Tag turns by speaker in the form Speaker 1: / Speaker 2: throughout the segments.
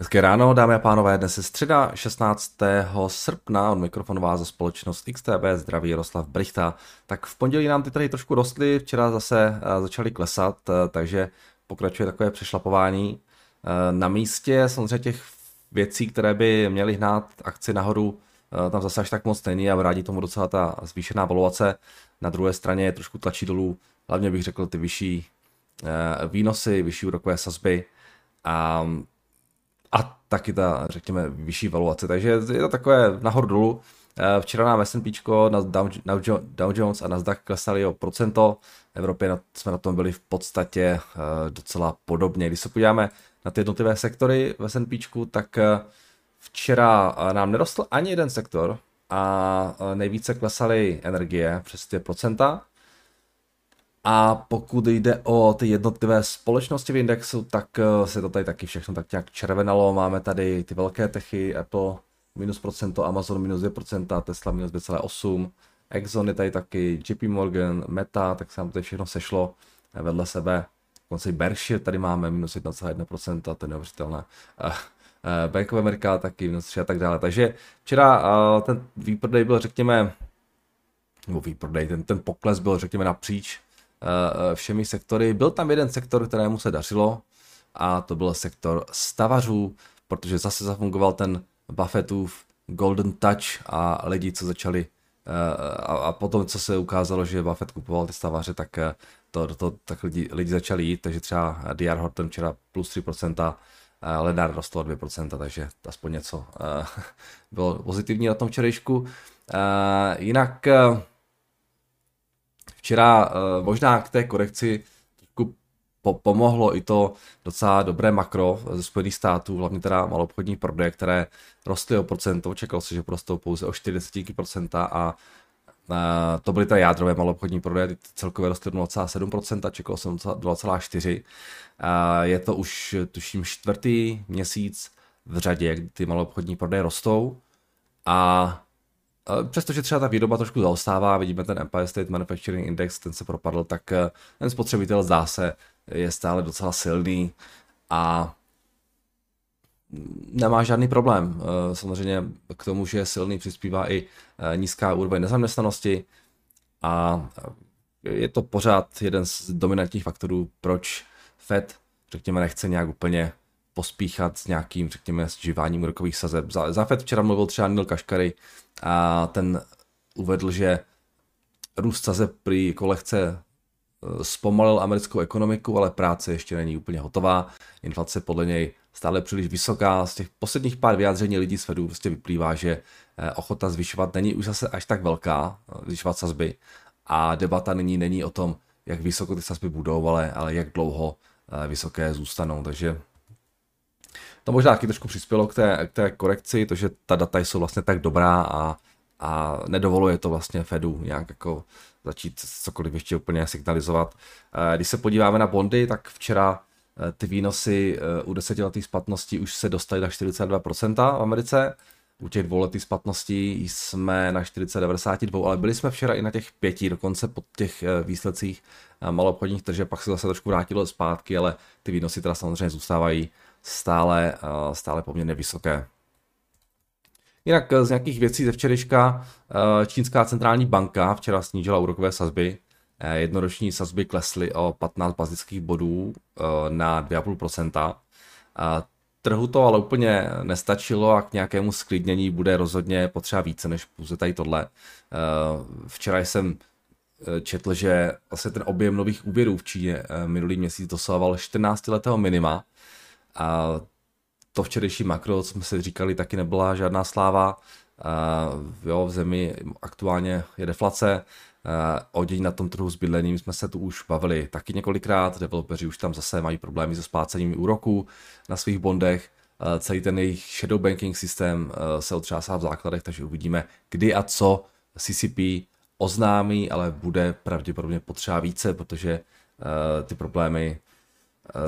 Speaker 1: Hezké ráno, dámy a pánové, dnes je středa 16. srpna, od mikrofonu vás za společnost XTB, zdraví Jaroslav Brichta. Tak v pondělí nám ty tady trošku rostly, včera zase eh, začaly klesat, eh, takže pokračuje takové přešlapování. Eh, na místě samozřejmě těch věcí, které by měly hnát akci nahoru, tam zase až tak moc není a vrátí tomu docela ta zvýšená valuace. Na druhé straně je trošku tlačí dolů, hlavně bych řekl ty vyšší výnosy, vyšší úrokové sazby. A a taky ta, řekněme, vyšší valuace. Takže je to takové nahoru dolů. Eh, včera nám S&P, Dow Jones a Nasdaq klesaly o procento. V Evropě jsme na tom byli v podstatě eh, docela podobně. Když se podíváme na ty jednotlivé sektory v S&P, tak eh, včera nám nerostl ani jeden sektor a nejvíce klesaly energie přes 2%. A pokud jde o ty jednotlivé společnosti v indexu, tak eh, se to tady taky všechno tak nějak červenalo. Máme tady ty velké techy, Apple minus procento, Amazon minus 2%, Tesla minus 2,8%, Exxon je tady taky, JP Morgan, Meta, tak se nám tady všechno sešlo eh, vedle sebe. Dokonce i Berkshire tady máme minus 1,1%, to je neuvěřitelné. Eh, Bank of America taky minus 3 a tak dále. Takže včera ten výprodej byl, řekněme, nebo výprodej, ten, ten pokles byl, řekněme, napříč všemi sektory. Byl tam jeden sektor, kterému se dařilo a to byl sektor stavařů, protože zase zafungoval ten Buffettův Golden Touch a lidi, co začali eh, a, a potom, co se ukázalo, že Buffett kupoval ty stavaře, tak eh, to, to tak lidi, lidi začali jít, takže třeba DR Horton včera plus 3%, Lenard rostl 2%, takže aspoň něco bylo pozitivní na tom včerejšku. Jinak Včera uh, možná k té korekci trošku po- pomohlo i to docela dobré makro ze Spojených států, hlavně teda malobchodní prodeje, které rostly o procento, čekal se, že prostou pouze o 40% a uh, to byly ty jádrové malobchodní prodeje, celkově rostly 0,7%, čekal jsem 2,4%. Uh, je to už, tuším, čtvrtý měsíc v řadě, kdy ty malobchodní prodeje rostou a Přestože třeba ta výroba trošku zaostává, vidíme ten Empire State Manufacturing Index, ten se propadl, tak eh, ten spotřebitel zdá se je stále docela silný a nemá žádný problém. Eh, samozřejmě k tomu, že je silný, přispívá i eh, nízká úroveň nezaměstnanosti a je to pořád jeden z dominantních faktorů, proč Fed, řekněme, nechce nějak úplně pospíchat s nějakým, řekněme, sživáním úrokových sazeb. Za, za Fed včera mluvil třeba Neil Kaškary a ten uvedl, že růst sazeb prý jako lehce eh, zpomalil americkou ekonomiku, ale práce ještě není úplně hotová. Inflace podle něj stále příliš vysoká. Z těch posledních pár vyjádření lidí z Fedu prostě vyplývá, že eh, ochota zvyšovat není už zase až tak velká, eh, zvyšovat sazby. A debata nyní není o tom, jak vysoko ty sazby budou, ale, ale jak dlouho vysoké zůstanou. Takže to možná taky trošku přispělo k té, k té korekci, to, že ta data jsou vlastně tak dobrá a, a nedovoluje to vlastně Fedu nějak jako začít cokoliv ještě úplně signalizovat. Eh, když se podíváme na bondy, tak včera eh, ty výnosy eh, u desetiletých splatností už se dostaly na 42% v Americe. U těch dvouletých splatností jsme na 492, ale byli jsme včera i na těch pěti, dokonce po těch výsledcích malobchodních tržeb, pak se zase trošku vrátilo zpátky, ale ty výnosy teda samozřejmě zůstávají stále, eh, stále poměrně vysoké. Jinak eh, z nějakých věcí ze včerejška eh, Čínská centrální banka včera snížila úrokové sazby. Jednoroční sazby klesly o 15 bazických bodů na 2,5%. Trhu to ale úplně nestačilo a k nějakému sklidnění bude rozhodně potřeba více než pouze tady tohle. Včera jsem četl, že vlastně ten objem nových úvěrů v Číně minulý měsíc dosahoval 14 letého minima, a to včerejší makro, co jsme si říkali, taky nebyla žádná sláva. A jo, v zemi aktuálně je deflace, o dění na tom trhu s bydlením jsme se tu už bavili taky několikrát, developeři už tam zase mají problémy se splácením úroků na svých bondech, celý ten jejich shadow banking systém se otřásá v základech, takže uvidíme, kdy a co CCP oznámí, ale bude pravděpodobně potřeba více, protože ty problémy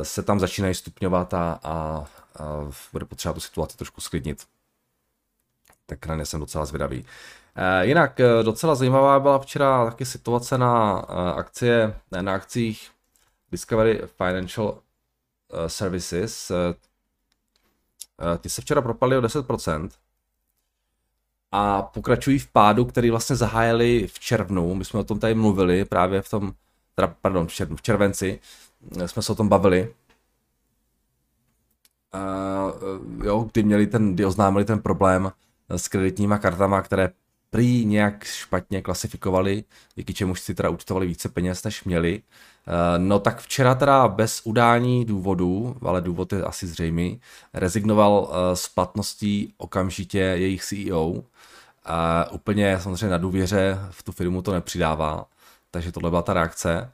Speaker 1: se tam začínají stupňovat a, a, a bude potřeba tu situaci trošku sklidnit. Tak na ně jsem docela zvědavý. Eh, jinak eh, docela zajímavá byla včera taky situace na akcie, na akcích Discovery Financial Services. ty se včera propadly o 10% a pokračují v pádu, který vlastně zahájili v červnu. My jsme o tom tady mluvili právě v tom, teda, pardon, v červenci jsme se o tom bavili. Uh, jo, kdy měli ten, kdy oznámili ten problém s kreditníma kartama, které prý nějak špatně klasifikovali, díky čemuž si teda účtovali více peněz, než měli. Eh, no tak včera teda bez udání důvodu, ale důvod je asi zřejmý, rezignoval s platností okamžitě jejich CEO. A úplně samozřejmě na důvěře v tu firmu to nepřidává, takže tohle byla ta reakce.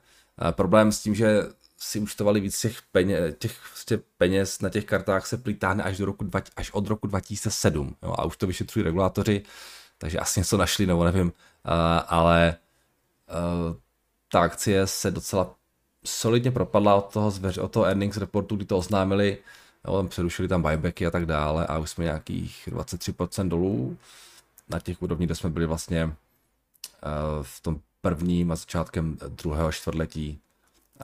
Speaker 1: Problém s tím, že si účtovali víc těch peněz, těch prostě peněz na těch kartách se plítáhne až, do roku, až od roku 2007 jo, a už to vyšetřují regulátoři, takže asi něco našli, nebo nevím, uh, ale uh, ta akcie se docela solidně propadla od toho, zveř, od toho earnings reportu, kdy to oznámili, jo, přerušili tam buybacky a tak dále a už jsme nějakých 23% dolů na těch úrovních, kde jsme byli vlastně uh, v tom prvním a začátkem druhého čtvrtletí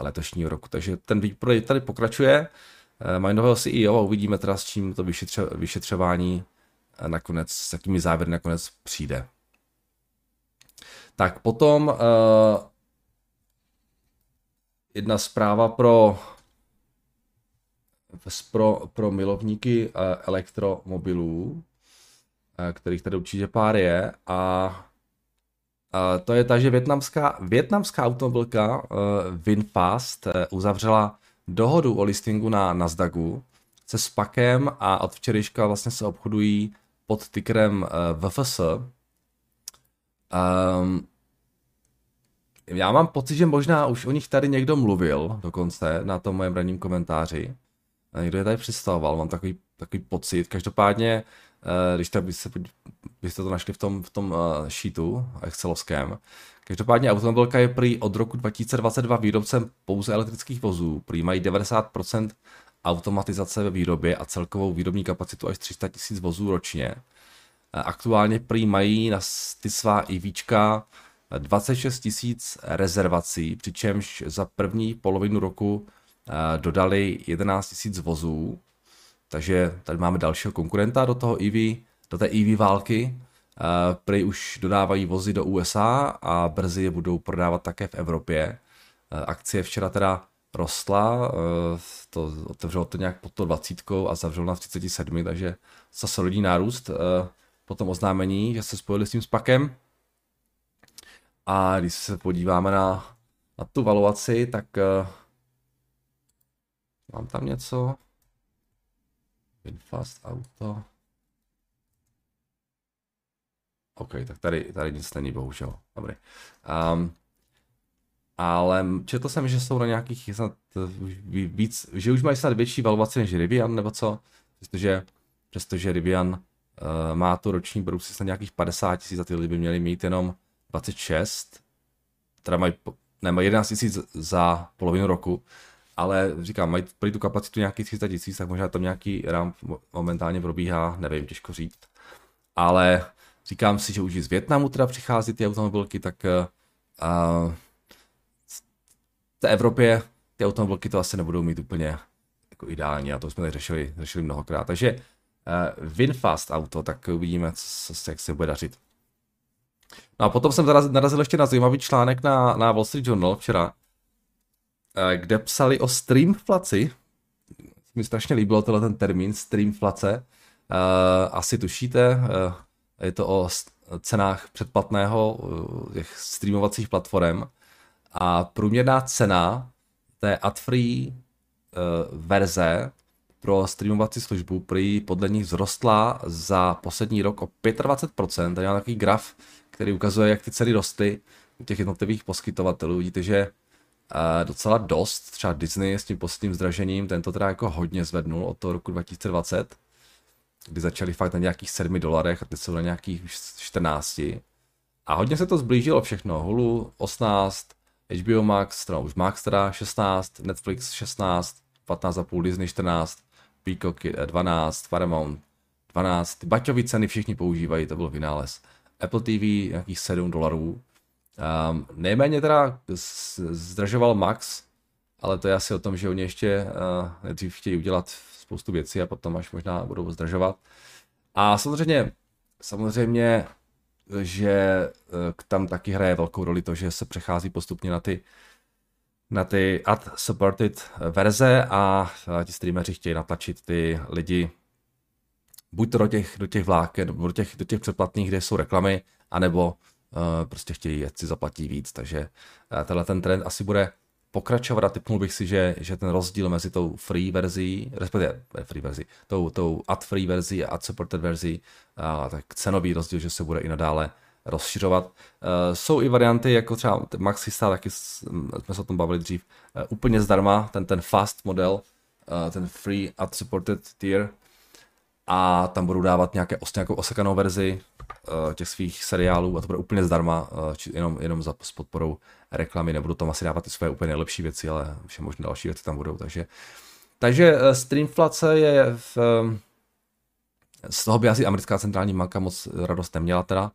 Speaker 1: letošního roku. Takže ten výprodej tady pokračuje, mají nového CEO a uvidíme teda s čím to vyšetře, vyšetřování nakonec, s jakými závěry nakonec přijde. Tak potom uh, jedna zpráva pro pro, pro milovníky elektromobilů, kterých tady určitě pár je, a to je ta, že větnamská, větnamská automobilka uh, VinFast uh, uzavřela dohodu o listingu na Nasdaqu se SPACem a od včerejška vlastně se obchodují pod tickerem eh, VFS. Um, ehm, já mám pocit, že možná už o nich tady někdo mluvil dokonce na tom mojem ranním komentáři. Někdo je tady představoval, mám takový, takový pocit. Každopádně, když tak byste, byste to našli v tom, v tom uh, sheetu excelovském, Každopádně automobilka je prý od roku 2022 výrobcem pouze elektrických vozů. Prý mají 90% automatizace ve výrobě a celkovou výrobní kapacitu až 300 000 vozů ročně. Aktuálně prý mají na ty svá IVčka 26 tisíc rezervací, přičemž za první polovinu roku eh, dodali 11 tisíc vozů, takže tady máme dalšího konkurenta do toho EV, do té EV války. Eh, prý už dodávají vozy do USA a brzy je budou prodávat také v Evropě. Eh, akcie včera teda rostla, to otevřelo to nějak pod to 20 a zavřelo na 37, takže zase solidní nárůst po tom oznámení, že se spojili s tím spakem. A když se podíváme na, na tu valuaci, tak mám tam něco. Winfast Auto. OK, tak tady, tady nic není, bohužel. Dobrý. Um, ale četl jsem, že jsou na nějakých snad víc, že už mají snad větší valuaci než Rivian, nebo co? Přestože, přestože Rivian uh, má to roční brusy na nějakých 50 tisíc a ty lidi by měli mít jenom 26, teda mají, ne, mají 11 tisíc za polovinu roku, ale říkám, mají prý tu kapacitu nějakých 300 tisíc, tak možná tam nějaký ramp momentálně probíhá, nevím, těžko říct. Ale říkám si, že už z Větnamu teda přichází ty automobilky, tak uh, v té Evropě ty automobilky to asi nebudou mít úplně jako ideální a to jsme tady řešili, řešili mnohokrát. Takže uh, Winfast auto, tak uvidíme, co, jak se bude dařit. No a potom jsem narazil ještě na zajímavý článek na, na Wall Street Journal včera, kde psali o streamflaci. Mi strašně líbilo tenhle ten termín, streamflace. Uh, asi tušíte, uh, je to o cenách předplatného těch streamovacích platform a průměrná cena té ad-free verze pro streamovací službu prý podle nich vzrostla za poslední rok o 25%. Tady mám takový graf, který ukazuje, jak ty ceny rostly u těch jednotlivých poskytovatelů. Vidíte, že docela dost, třeba Disney s tím posledním zdražením, tento teda jako hodně zvednul od toho roku 2020, kdy začali fakt na nějakých 7 dolarech a teď jsou na nějakých 14. A hodně se to zblížilo všechno. Hulu 18, HBO Max, teda už Max teda 16, Netflix 16, 15,5 Disney 14, Peacock 12, Paramount 12, ty baťové ceny všichni používají, to byl vynález. Apple TV nějakých 7 dolarů. Um, nejméně teda zdražoval Max ale to je asi o tom, že oni ještě uh, nejdřív chtějí udělat spoustu věcí a potom až možná budou zdržovat. A samozřejmě, samozřejmě, že uh, tam taky hraje velkou roli to, že se přechází postupně na ty na ty ad-supported verze a ti streameři chtějí natlačit ty lidi buď to do těch, do těch vláken, do těch, do těch předplatných, kde jsou reklamy, anebo prostě chtějí jet si zaplatí víc, takže uh, tenhle ten trend asi bude pokračovat a typnul bych si, že, že ten rozdíl mezi tou free verzí, respektive free verzí, tou, tou ad free verzí a ad supported verzí, uh, tak cenový rozdíl, že se bude i nadále rozšiřovat. Jsou i varianty, jako třeba Max chystá, taky jsme se o tom bavili dřív, úplně zdarma, ten, ten fast model, ten free ad supported tier, a tam budou dávat nějaké, nějakou osekanou verzi těch svých seriálů a to bude úplně zdarma, uh, či jenom, jenom za, s podporou reklamy, nebudou tam asi dávat ty své úplně nejlepší věci, ale vše možné další věci tam budou, takže takže uh, streamflace je v, z toho by asi americká centrální banka moc radost neměla teda.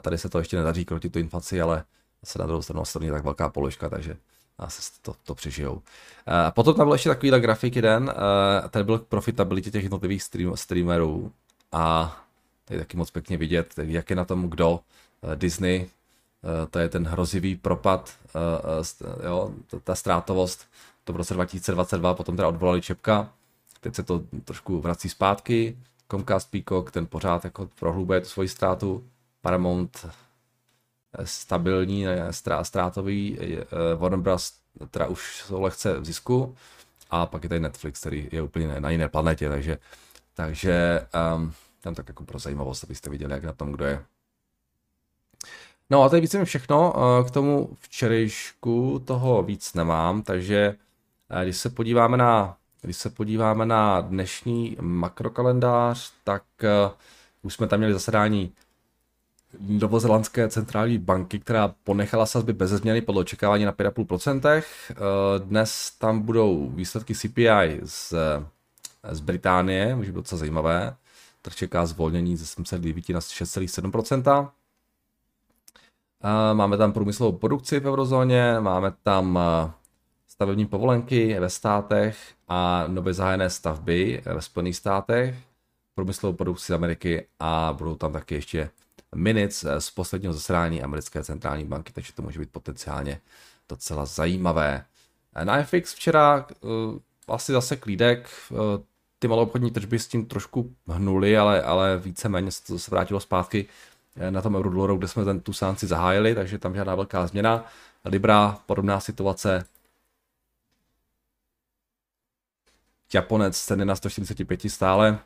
Speaker 1: Tady se to ještě nedaří krotit tu inflaci, ale se na druhou stranu straně tak velká položka, takže asi to, to přežijou. Potom tam byl ještě takovýhle grafik jeden, ten byl k profitabilitě těch jednotlivých stream, streamerů a tady taky moc pěkně vidět, jak je na tom kdo, Disney, to je ten hrozivý propad, jo, ta ztrátovost, to v roce 2022, potom teda odvolali Čepka, teď se to trošku vrací zpátky, Comcast Peacock, ten pořád jako prohlubuje tu svoji ztrátu, Paramount stabilní, ztrátový, Warner Bros. teda už jsou lehce v zisku. A pak je tady Netflix, který je úplně na jiné planetě, takže, takže um, tam tak jako pro zajímavost, abyste viděli, jak na tom kdo je. No a to je víceméně všechno. K tomu včerejšku toho víc nemám, takže když se podíváme na, když se podíváme na dnešní makrokalendář, tak už jsme tam měli zasedání Novozelandské centrální banky, která ponechala sazby bez změny podle očekávání na 5,5%. Eh, dnes tam budou výsledky CPI z, z Británie, může být docela zajímavé. Trh čeká zvolnění ze 7,9 na 6,7%. Eh, máme tam průmyslovou produkci v eurozóně, máme tam eh, stavební povolenky ve státech a nově zahájené stavby ve Spojených státech, průmyslovou produkci z Ameriky a budou tam taky ještě minutes eh, z posledního zasedání americké centrální banky, takže to může být potenciálně docela zajímavé. Na FX včera asi zase klídek, ty maloobchodní tržby s tím trošku hnuly, ale, ale víceméně se to se vrátilo zpátky na tom eurodolaru, kde jsme ten tu sánci zahájili, takže tam žádná velká změna. Libra, podobná situace. Japonec ceny na 145 stále,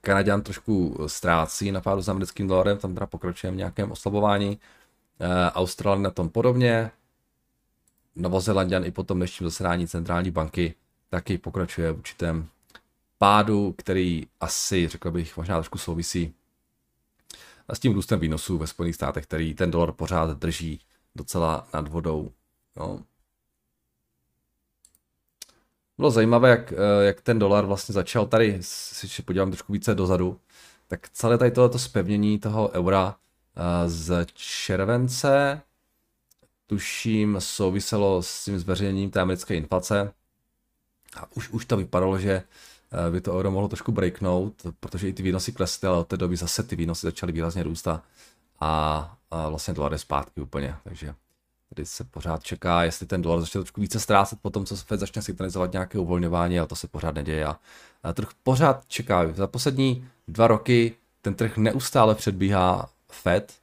Speaker 1: Kanaděn trošku ztrácí na pádu s americkým dolarem, tam teda pokračujeme v nějakém oslabování. Eh, Australie na tom podobně. Novozelandian i po tom dnešním zasedání centrální banky taky pokračuje v určitém pádu, který asi, řekl bych, možná trošku souvisí s tím růstem výnosů ve Spojených státech, který ten dolar pořád drží docela nad vodou. No, bylo zajímavé, jak, eh, jak ten dolar vlastně začal tady, si podívám trošku více dozadu, tak celé tady tohleto spevnění toho eura eh, z července, tuším, souviselo s tím zveřejněním té americké inflace. A už, už to vypadalo, že by to euro mohlo trošku breaknout, protože i ty výnosy klesly, ale od té doby zase ty výnosy začaly výrazně růst a, a vlastně dolar je zpátky úplně, takže Tady se pořád čeká, jestli ten dolar začne trošku více ztrácet po tom, co Fed začne signalizovat nějaké uvolňování, ale to se pořád neděje. A trh pořád čeká. Za poslední dva roky ten trh neustále předbíhá Fed,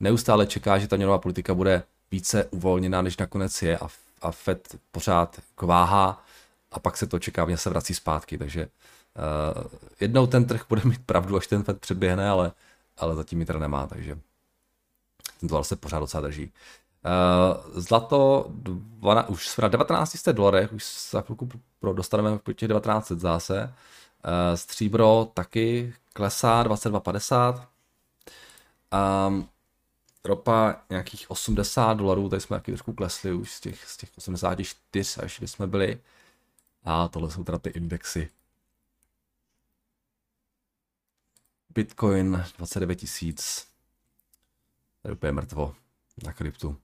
Speaker 1: neustále čeká, že ta měnová politika bude více uvolněná, než nakonec je a, a Fed pořád jako váhá a pak se to očekávně se vrací zpátky, takže uh, jednou ten trh bude mít pravdu, až ten Fed předběhne, ale, ale zatím ji teda nemá, takže ten dolar se pořád docela drží. Uh, zlato 12, už jsme na 19 dolarech, už za chvilku pro, dostaneme po těch 19 zase. Uh, stříbro taky klesá 22,50. Um, ropa nějakých 80 dolarů, tady jsme taky trošku klesli už z těch, z těch 84 až kdy jsme byli. A tohle jsou teda ty indexy. Bitcoin 29 tisíc. Tady úplně mrtvo na kryptu.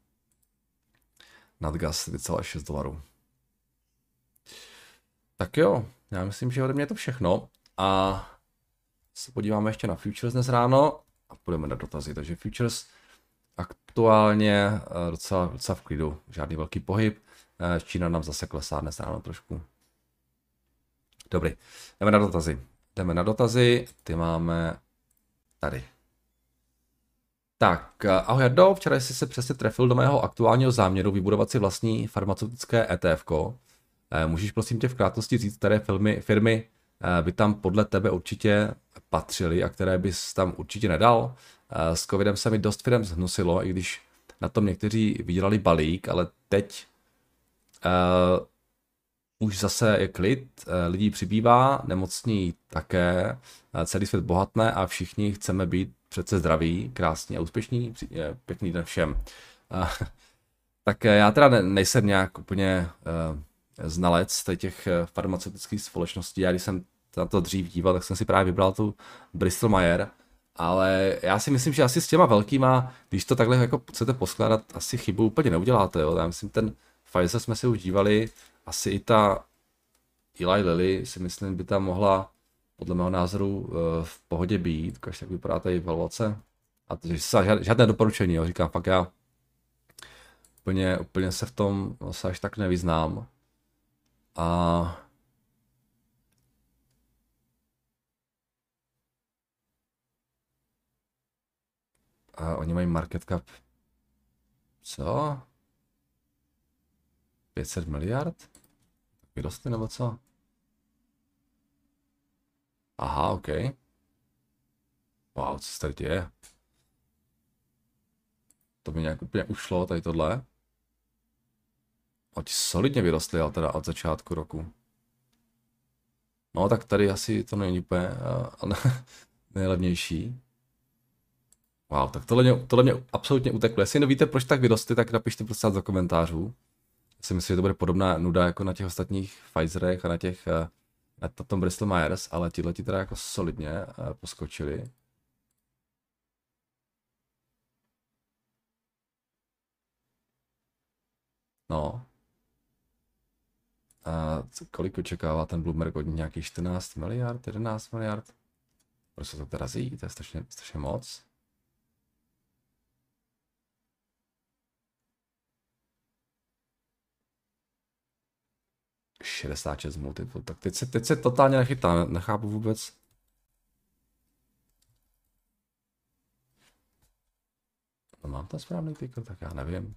Speaker 1: Nadgas 2,6 dolarů. Tak jo, já myslím, že ode mě je to všechno. A se podíváme ještě na Futures dnes ráno a půjdeme na dotazy. Takže Futures aktuálně eh, docela, docela v klidu, žádný velký pohyb. Eh, Čína nám zase klesá dnes ráno trošku. Dobrý, jdeme na dotazy. Jdeme na dotazy, ty máme tady. Tak, eh, ahoj Jardo, včera jsi se přesně trefil do mého aktuálního záměru vybudovat si vlastní farmaceutické ETF. Můžeš prosím tě v krátkosti říct, které filmy, firmy by tam podle tebe určitě patřily a které bys tam určitě nedal? S covidem se mi dost firm zhnusilo, i když na tom někteří vydělali balík, ale teď už zase je klid, uh, lidí přibývá, nemocní také, uh, celý svět bohatné a všichni chceme být přece zdraví, krásní a úspěšní. Pěkný den všem. Tak já teda nejsem nějak úplně znalec těch farmaceutických společností. Já když jsem na to dřív díval, tak jsem si právě vybral tu Bristol Myers, ale já si myslím, že asi s těma velkýma, když to takhle jako chcete poskládat, asi chybu úplně neuděláte. Jo? Já myslím, ten Pfizer jsme si už dívali, asi i ta Eli Lilly si myslím, by tam mohla podle mého názoru eh, v pohodě být, když tak vypadá tady evaluace. A to, žádné doporučení, jo? říkám, fakt já úplně, úplně se v tom se až tak nevyznám. A A oni mají market cap. Co? 500 miliard? Vyrostly nebo co? Aha, OK. Wow, co se tady děje? To mi nějak úplně ušlo, tady tohle. Oni solidně vyrostly, ale teda od začátku roku. No, tak tady asi to není úplně uh, nejlevnější. Wow, tak tohle mě, tohle mě absolutně uteklo. Jestli nevíte, proč tak vyrostly, tak napište prostě do komentářů. Si myslím, že to bude podobná nuda jako na těch ostatních Pfizerech a na těch eh, na tom Bristol Myers, ale tihle ti teda jako solidně eh, poskočili. No. A kolik očekává ten Bloomberg od nějakých 14 miliard, 11 miliard? Proč se to teda zjí? To je strašně, strašně moc. 66 multiple, tak teď se, teď se totálně nechytá, nechápu vůbec. No mám tam správný ticker, tak já nevím.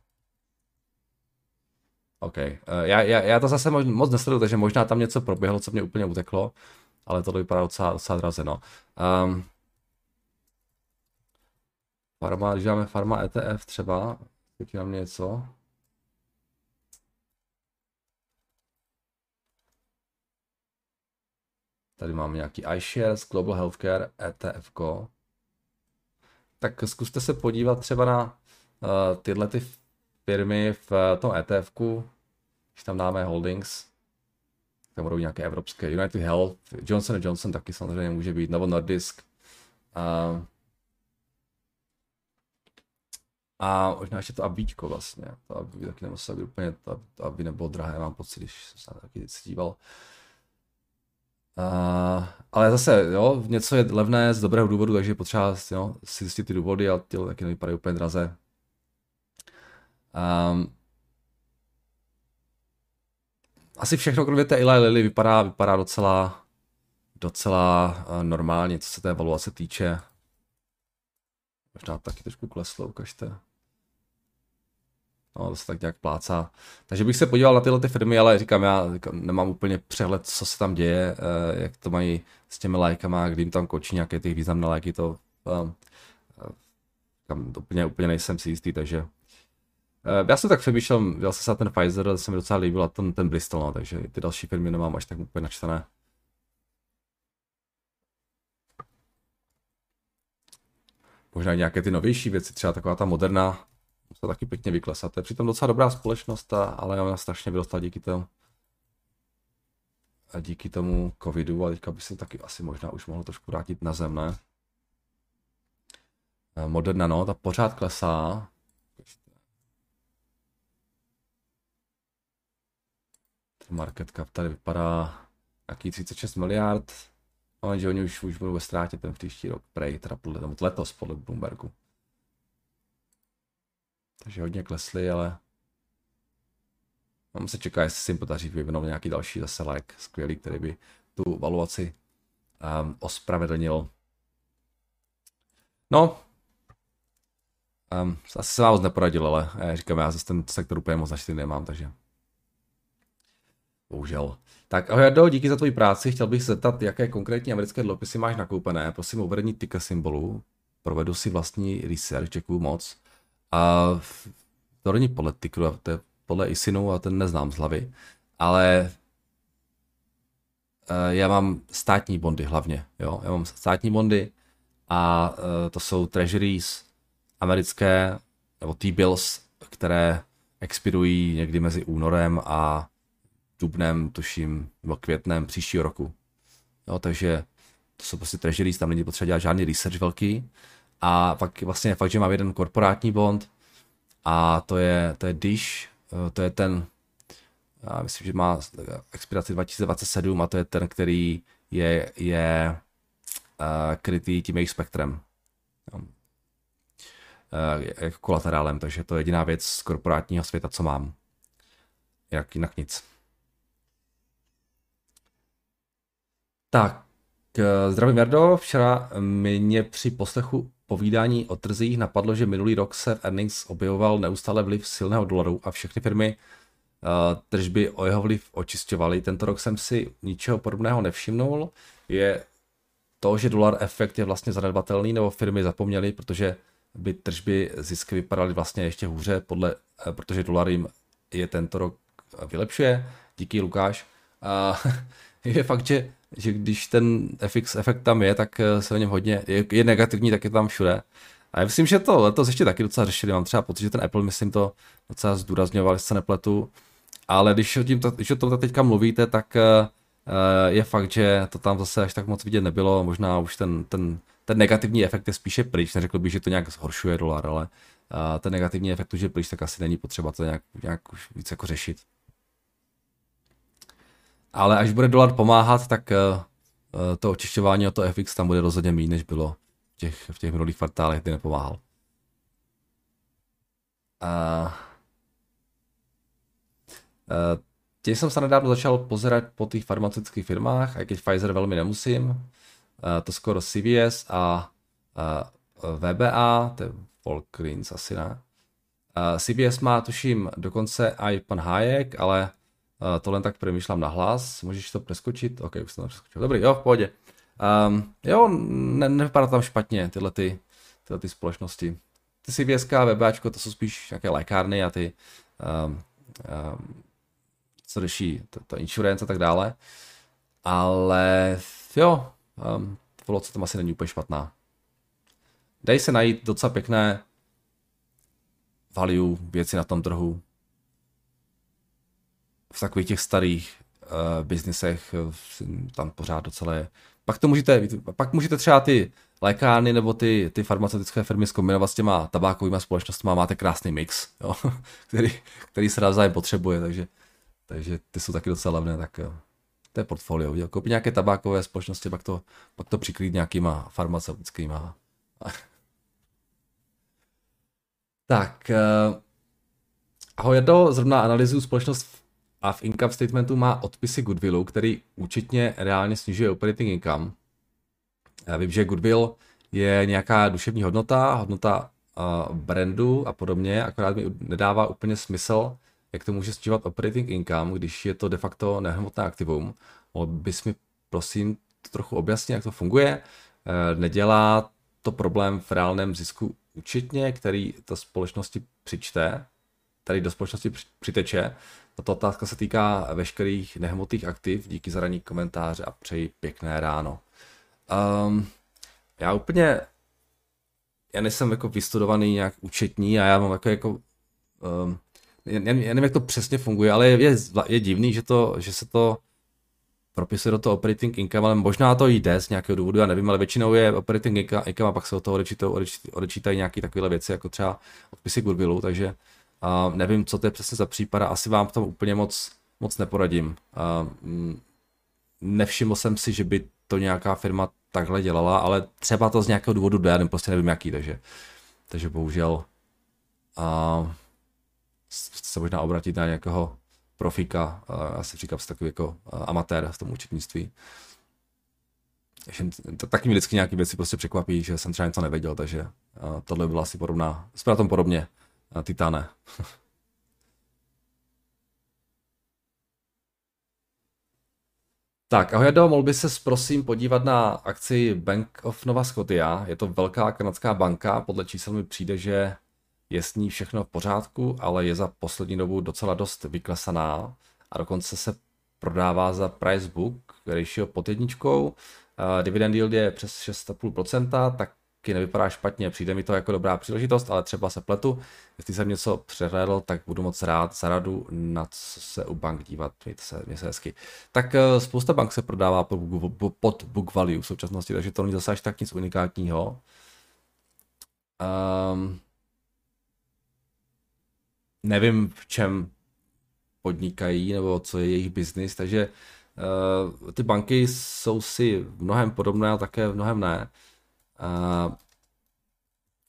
Speaker 1: OK, uh, já, já, já to zase moc, moc nesleduju, takže možná tam něco proběhlo, co mě úplně uteklo, ale to vypadá docela, docela draze, no. Um, farma, když dáme farma ETF třeba, teď nám něco. Tady máme nějaký iShares, Global Healthcare, ETF. Tak zkuste se podívat třeba na uh, tyhle ty firmy v uh, tom ETF, když tam dáme holdings, tam budou nějaké evropské, United Health, Johnson Johnson taky samozřejmě může být, nebo Nordisk. Uh, a možná ještě to abíčko vlastně, to aby taky nemuselo být úplně, to aby nebylo drahé, mám pocit, když jsem se taky díval. Uh, Uh, ale zase, jo, něco je levné z dobrého důvodu, takže je potřeba jo, si zjistit ty důvody a ty taky nevypadají úplně draze. Um, asi všechno, kromě té Eli Lily, vypadá, vypadá docela, docela uh, normálně, co se té evaluace týče. Možná taky trošku kleslo, ukažte. No, se tak nějak plácá. Takže bych se podíval na tyhle ty firmy, ale říkám, já nemám úplně přehled, co se tam děje, eh, jak to mají s těmi lajkama, kdy jim tam kočí nějaké ty významné lajky, to tam úplně, úplně nejsem si jistý, takže já jsem tak přemýšlel, dělal jsem se ten Pfizer, se mi docela líbil a ten, ten Bristol, no, takže ty další firmy nemám až tak úplně načtené. Možná nějaké ty novější věci, třeba taková ta moderná to taky pěkně vyklesat. To je přitom docela dobrá společnost, ale ona strašně vyrostla díky tomu. A díky tomu covidu a teďka by se taky asi možná už mohlo trošku vrátit na zem, ne? Moderna, no, ta pořád klesá. Market cap tady vypadá nějaký 36 miliard, ale že oni už, už budou ve ztrátě ten příští rok, prej, teda letos podle Bloombergu. Takže hodně klesly, ale Mám se čeká, jestli si jim podaří vyvinout nějaký další zase like skvělý, který by tu valuaci um, ospravedlnil. No, um, asi se vám moc neporadil, ale já říkám, já zase ten sektor úplně moc naštěstí nemám, takže bohužel. Tak ahoj Jardo, díky za tvoji práci. Chtěl bych se zeptat, jaké konkrétní americké dluhopisy máš nakoupené. Prosím uvedení ticker symbolu. Provedu si vlastní research, děkuju moc. A to není podle tickeru, to je podle ISINu a ten neznám z hlavy. Ale uh, já mám státní bondy hlavně. Jo? Já mám státní bondy a uh, to jsou treasuries americké, nebo T-bills, které expirují někdy mezi únorem a dubnem, tuším, nebo květnem příštího roku. Jo, takže to jsou prostě treasuries, tam není potřeba dělat žádný research velký. A pak vlastně fakt, že mám jeden korporátní bond a to je, to je Dish, eh, to je ten, já myslím, že má expiraci 2027 a to je ten, který je, je uh, krytý tím jejich spektrem. Uh, jako kolaterálem, takže to je jediná věc z korporátního světa, co mám. Jak jinak nic. Tak, zdravím Jardo. Včera mě při poslechu povídání o trzích napadlo, že minulý rok se v earnings objevoval neustále vliv silného dolaru a všechny firmy uh, tržby o jeho vliv očišťovaly. Tento rok jsem si ničeho podobného nevšimnul. Je to, že dolar efekt je vlastně zanedbatelný, nebo firmy zapomněly, protože by tržby zisky vypadaly vlastně ještě hůře, podle, uh, protože dolar jim je tento rok vylepšuje. Díky Lukáš. Uh, je fakt, že že když ten FX efekt tam je, tak eh, se o něm hodně, je, je negativní, tak je tam všude. A já myslím, že to letos ještě taky docela řešili. Mám třeba pocit, že ten Apple, myslím, to docela zdůrazňoval, jestli se nepletu. Ale když o, tím, když o tom teďka mluvíte, tak uh, je fakt, že to tam zase až tak moc vidět nebylo. Možná už ten, ten, ten negativní efekt je spíše pryč. Neřekl bych, že to nějak zhoršuje dolar, ale ten negativní efekt už je pryč, tak asi není potřeba to nějak, nějak už víc jako řešit. Ale až bude dolar pomáhat, tak uh, to očišťování a to FX tam bude rozhodně méně, než bylo v těch, v těch minulých kvartálech, kdy nepomáhal. Uh, uh, tím jsem se nedávno začal pozerat po těch farmaceutických firmách, a když Pfizer velmi nemusím. Uh, to skoro CVS a uh, VBA, to je Volgreens asi ne. Uh, CVS má tuším dokonce i pan Hayek, ale Uh, to len tak přemýšlám na hlas. Můžeš to preskočit? OK, už jsem to preskočil. Dobrý, jo, v pohodě. Um, jo, ne, nevypadá tam špatně tyhle, ty, tyhle ty společnosti. Ty CVS a VBAčko, to jsou spíš nějaké lékárny a ty, um, um, co řeší to, to insurance a tak dále. Ale jo, um, co tam asi není úplně špatná. Dají se najít docela pěkné value věci na tom trhu v takových těch starých uh, biznisech tam pořád docela je. Pak to můžete, pak můžete třeba ty lékárny nebo ty, ty farmaceutické firmy zkombinovat s těma tabákovými společnostmi máte krásný mix, jo, který, který se navzájem potřebuje, takže, takže ty jsou taky docela levné, tak jo. to je portfolio. Koupit nějaké tabákové společnosti, pak to, pak to přikrýt nějakýma farmaceutickýma. tak, ahoj, Jardo, zrovna analýzu společnost a v income statementu má odpisy goodwillu, který účetně reálně snižuje operating income. Já vím, že goodwill je nějaká duševní hodnota, hodnota uh, brandu a podobně, akorát mi nedává úplně smysl, jak to může snižovat operating income, když je to de facto nehmotné aktivum. Mohl bys mi prosím trochu objasnit, jak to funguje? Uh, nedělá to problém v reálném zisku účetně, který to společnosti přičte, tady do společnosti přiteče, tato otázka se týká veškerých nehmotných aktiv. Díky za raní komentáře a přeji pěkné ráno. Um, já úplně, já nejsem jako vystudovaný nějak účetní a já mám jako, jako um, já, já nevím, jak to přesně funguje, ale je, je, divný, že, to, že se to propisuje do toho operating income, ale možná to jde z nějakého důvodu, já nevím, ale většinou je operating income a pak se od toho odečítají, nějaké takové věci, jako třeba odpisy goodwillu, takže Uh, nevím, co to je přesně za případ, asi vám v tom úplně moc, moc neporadím. Uh, nevšiml jsem si, že by to nějaká firma takhle dělala, ale třeba to z nějakého důvodu jde, já prostě nevím jaký, takže, takže bohužel a se možná obratit na nějakého profika, já si říkám, takový jako amatér v tom účetnictví. Taky mi vždycky nějaké věci prostě překvapí, že jsem třeba něco nevěděl, takže tohle byla asi podobná, na tom podobně, Titane. Tak, ahoj Jado, mohl by se prosím podívat na akci Bank of Nova Scotia. Je to velká kanadská banka, podle čísel mi přijde, že je s ní všechno v pořádku, ale je za poslední dobu docela dost vyklesaná a dokonce se prodává za price book ratio pod jedničkou. Uh, dividend yield je přes 6,5%, tak taky nevypadá špatně, přijde mi to jako dobrá příležitost, ale třeba se pletu. Jestli jsem něco přehlédl, tak budu moc rád za radu, na co se u bank dívat, mějte se, mějte se hezky. Tak eh, spousta bank se prodává pod book value v současnosti, takže to není zase až tak nic unikátního. Um, nevím, v čem podnikají nebo co je jejich biznis, takže uh, ty banky jsou si v mnohem podobné a také v mnohem ne. Uh,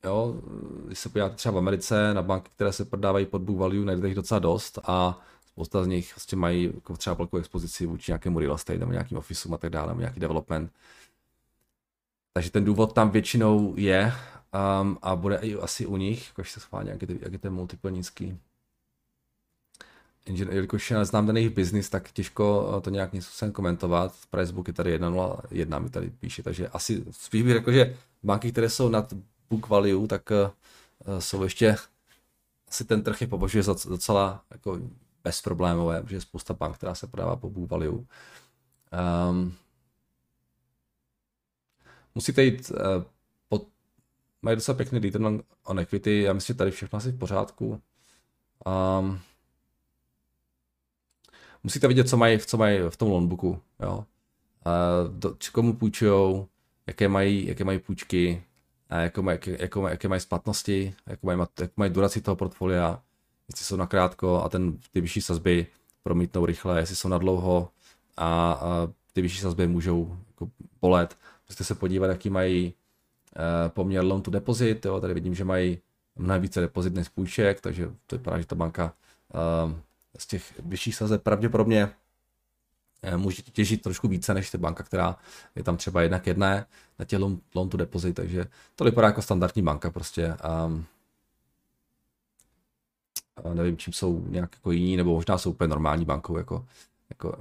Speaker 1: jo, když se podíváte třeba v Americe na banky, které se prodávají pod book value, najdete jich docela dost a spousta z nich vlastně mají jako třeba velkou expozici vůči nějakému real estate nebo nějakým officeům a tak dále, nebo nějaký development. Takže ten důvod tam většinou je um, a bude i asi u nich, jakož se schválně, jak je ten multiple nízký. Jenže, jelikož neznám ten jejich business, tak těžko to nějak něco sem komentovat. Pricebook je tady 1.01, mi tady píše, takže asi spíš bych řekl, že banky, které jsou nad book value, tak uh, jsou ještě, asi ten trh je považuje za docela jako bezproblémové, protože je spousta bank, která se prodává po book value. Um, musíte jít uh, pod, mají docela pěkný return on equity, já myslím, že tady všechno asi v pořádku. Um, musíte vidět, co mají, co mají v tom loanbooku, jo. Do, komu půjčujou, jaké mají, jaké mají půjčky, a jako jaké, jako, jaké mají splatnosti, jak mají, jak mají duraci toho portfolia, jestli jsou nakrátko a ten, ty vyšší sazby promítnou rychle, jestli jsou na dlouho a, a ty vyšší sazby můžou jako bolet. Musíte se podívat, jaký mají uh, poměr loan to deposit, jo, tady vidím, že mají mnohem více depozit než půjček, takže to vypadá, že ta banka uh, z těch vyšších sazeb pravděpodobně eh, můžete těžit trošku více než ta banka, která je tam třeba jednak jedné na těch loan, loan to deposit, takže to vypadá jako standardní banka prostě. Um, nevím, čím jsou nějak jako jiní, nebo možná jsou úplně normální bankou, jako, jako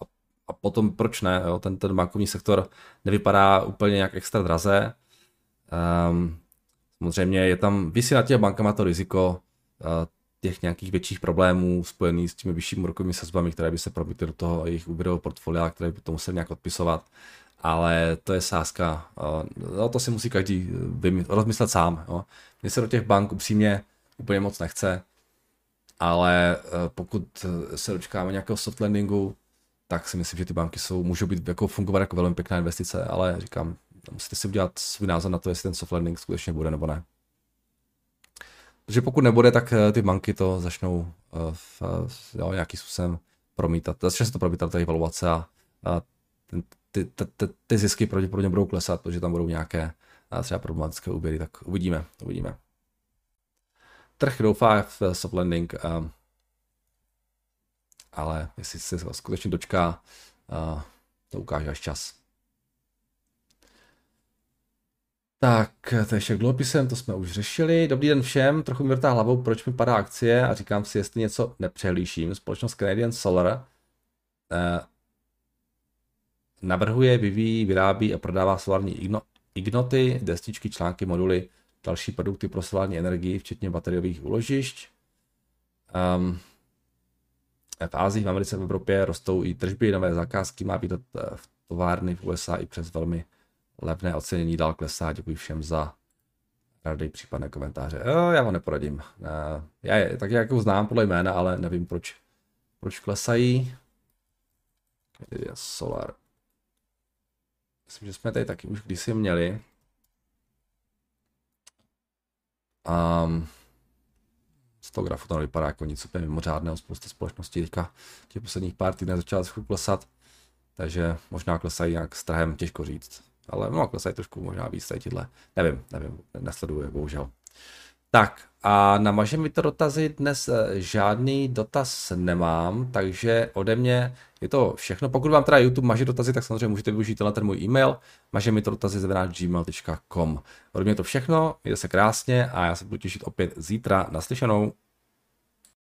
Speaker 1: a, a potom proč ne, jo? Ten, ten bankovní sektor nevypadá úplně nějak extra draze. Um, samozřejmě je tam, vysí na těch bankama to riziko, uh, těch nějakých větších problémů spojených s těmi vyššími úrokovými sazbami, které by se promítly do toho jejich úvěrového portfolia, které by to museli nějak odpisovat. Ale to je sázka. No, to si musí každý rozmyslet sám. Jo. Mně se do těch bank upřímně úplně moc nechce, ale e, pokud se dočkáme nějakého soft landingu, tak si myslím, že ty banky jsou, můžou být jako fungovat jako velmi pěkná investice, ale říkám, musíte si udělat svůj názor na to, jestli ten soft landing skutečně bude nebo ne. Protože pokud nebude, tak eh, ty banky to začnou eh, v, v jo, nějakým způsobem promítat. Začne se to promítat tady evaluace a, a ty, ty, ty, ty zisky pravděpodobně budou klesat, protože tam budou nějaké třeba problematické úběry, tak uvidíme, uvidíme. Trh doufá v soft landing, ale jestli se skutečně dočká, to ukáže až čas. Tak, to je však dluhopisem, to jsme už řešili. Dobrý den všem, trochu mi vrtá hlavou, proč mi padá akcie a říkám si, jestli něco nepřehlíším. Společnost Canadian Solar eh, navrhuje, vyvíjí, vyrábí a prodává solární igno, ignoty, destičky, články, moduly, další produkty pro solární energii, včetně bateriových úložišť. Um, v Ázii, v Americe, v Evropě rostou i tržby, nové zakázky, má být v továrny v USA i přes velmi levné ocenění dál klesá. Děkuji všem za rady, případné komentáře. Jo, já ho neporadím. Já je tak jako znám podle jména, ale nevím proč, proč klesají. Solar. Myslím, že jsme tady taky už kdysi měli. Um, z toho grafu to nevypadá jako nic úplně mimořádného. Spousta společností teďka těch posledních pár týdnů začala trochu klesat. takže možná klesají nějak s trhem, těžko říct. Ale no, klesají trošku možná víc tady tyhle. Nevím, nevím, nesleduju, bohužel. Tak a na to dotazy dnes eh, žádný dotaz nemám, takže ode mě je to všechno. Pokud vám teda YouTube maže dotazy, tak samozřejmě můžete využít tenhle ten můj e-mail, maže mi to dotazy gmail.com. Ode mě to všechno, mějte se krásně a já se budu těšit opět zítra. Naslyšenou.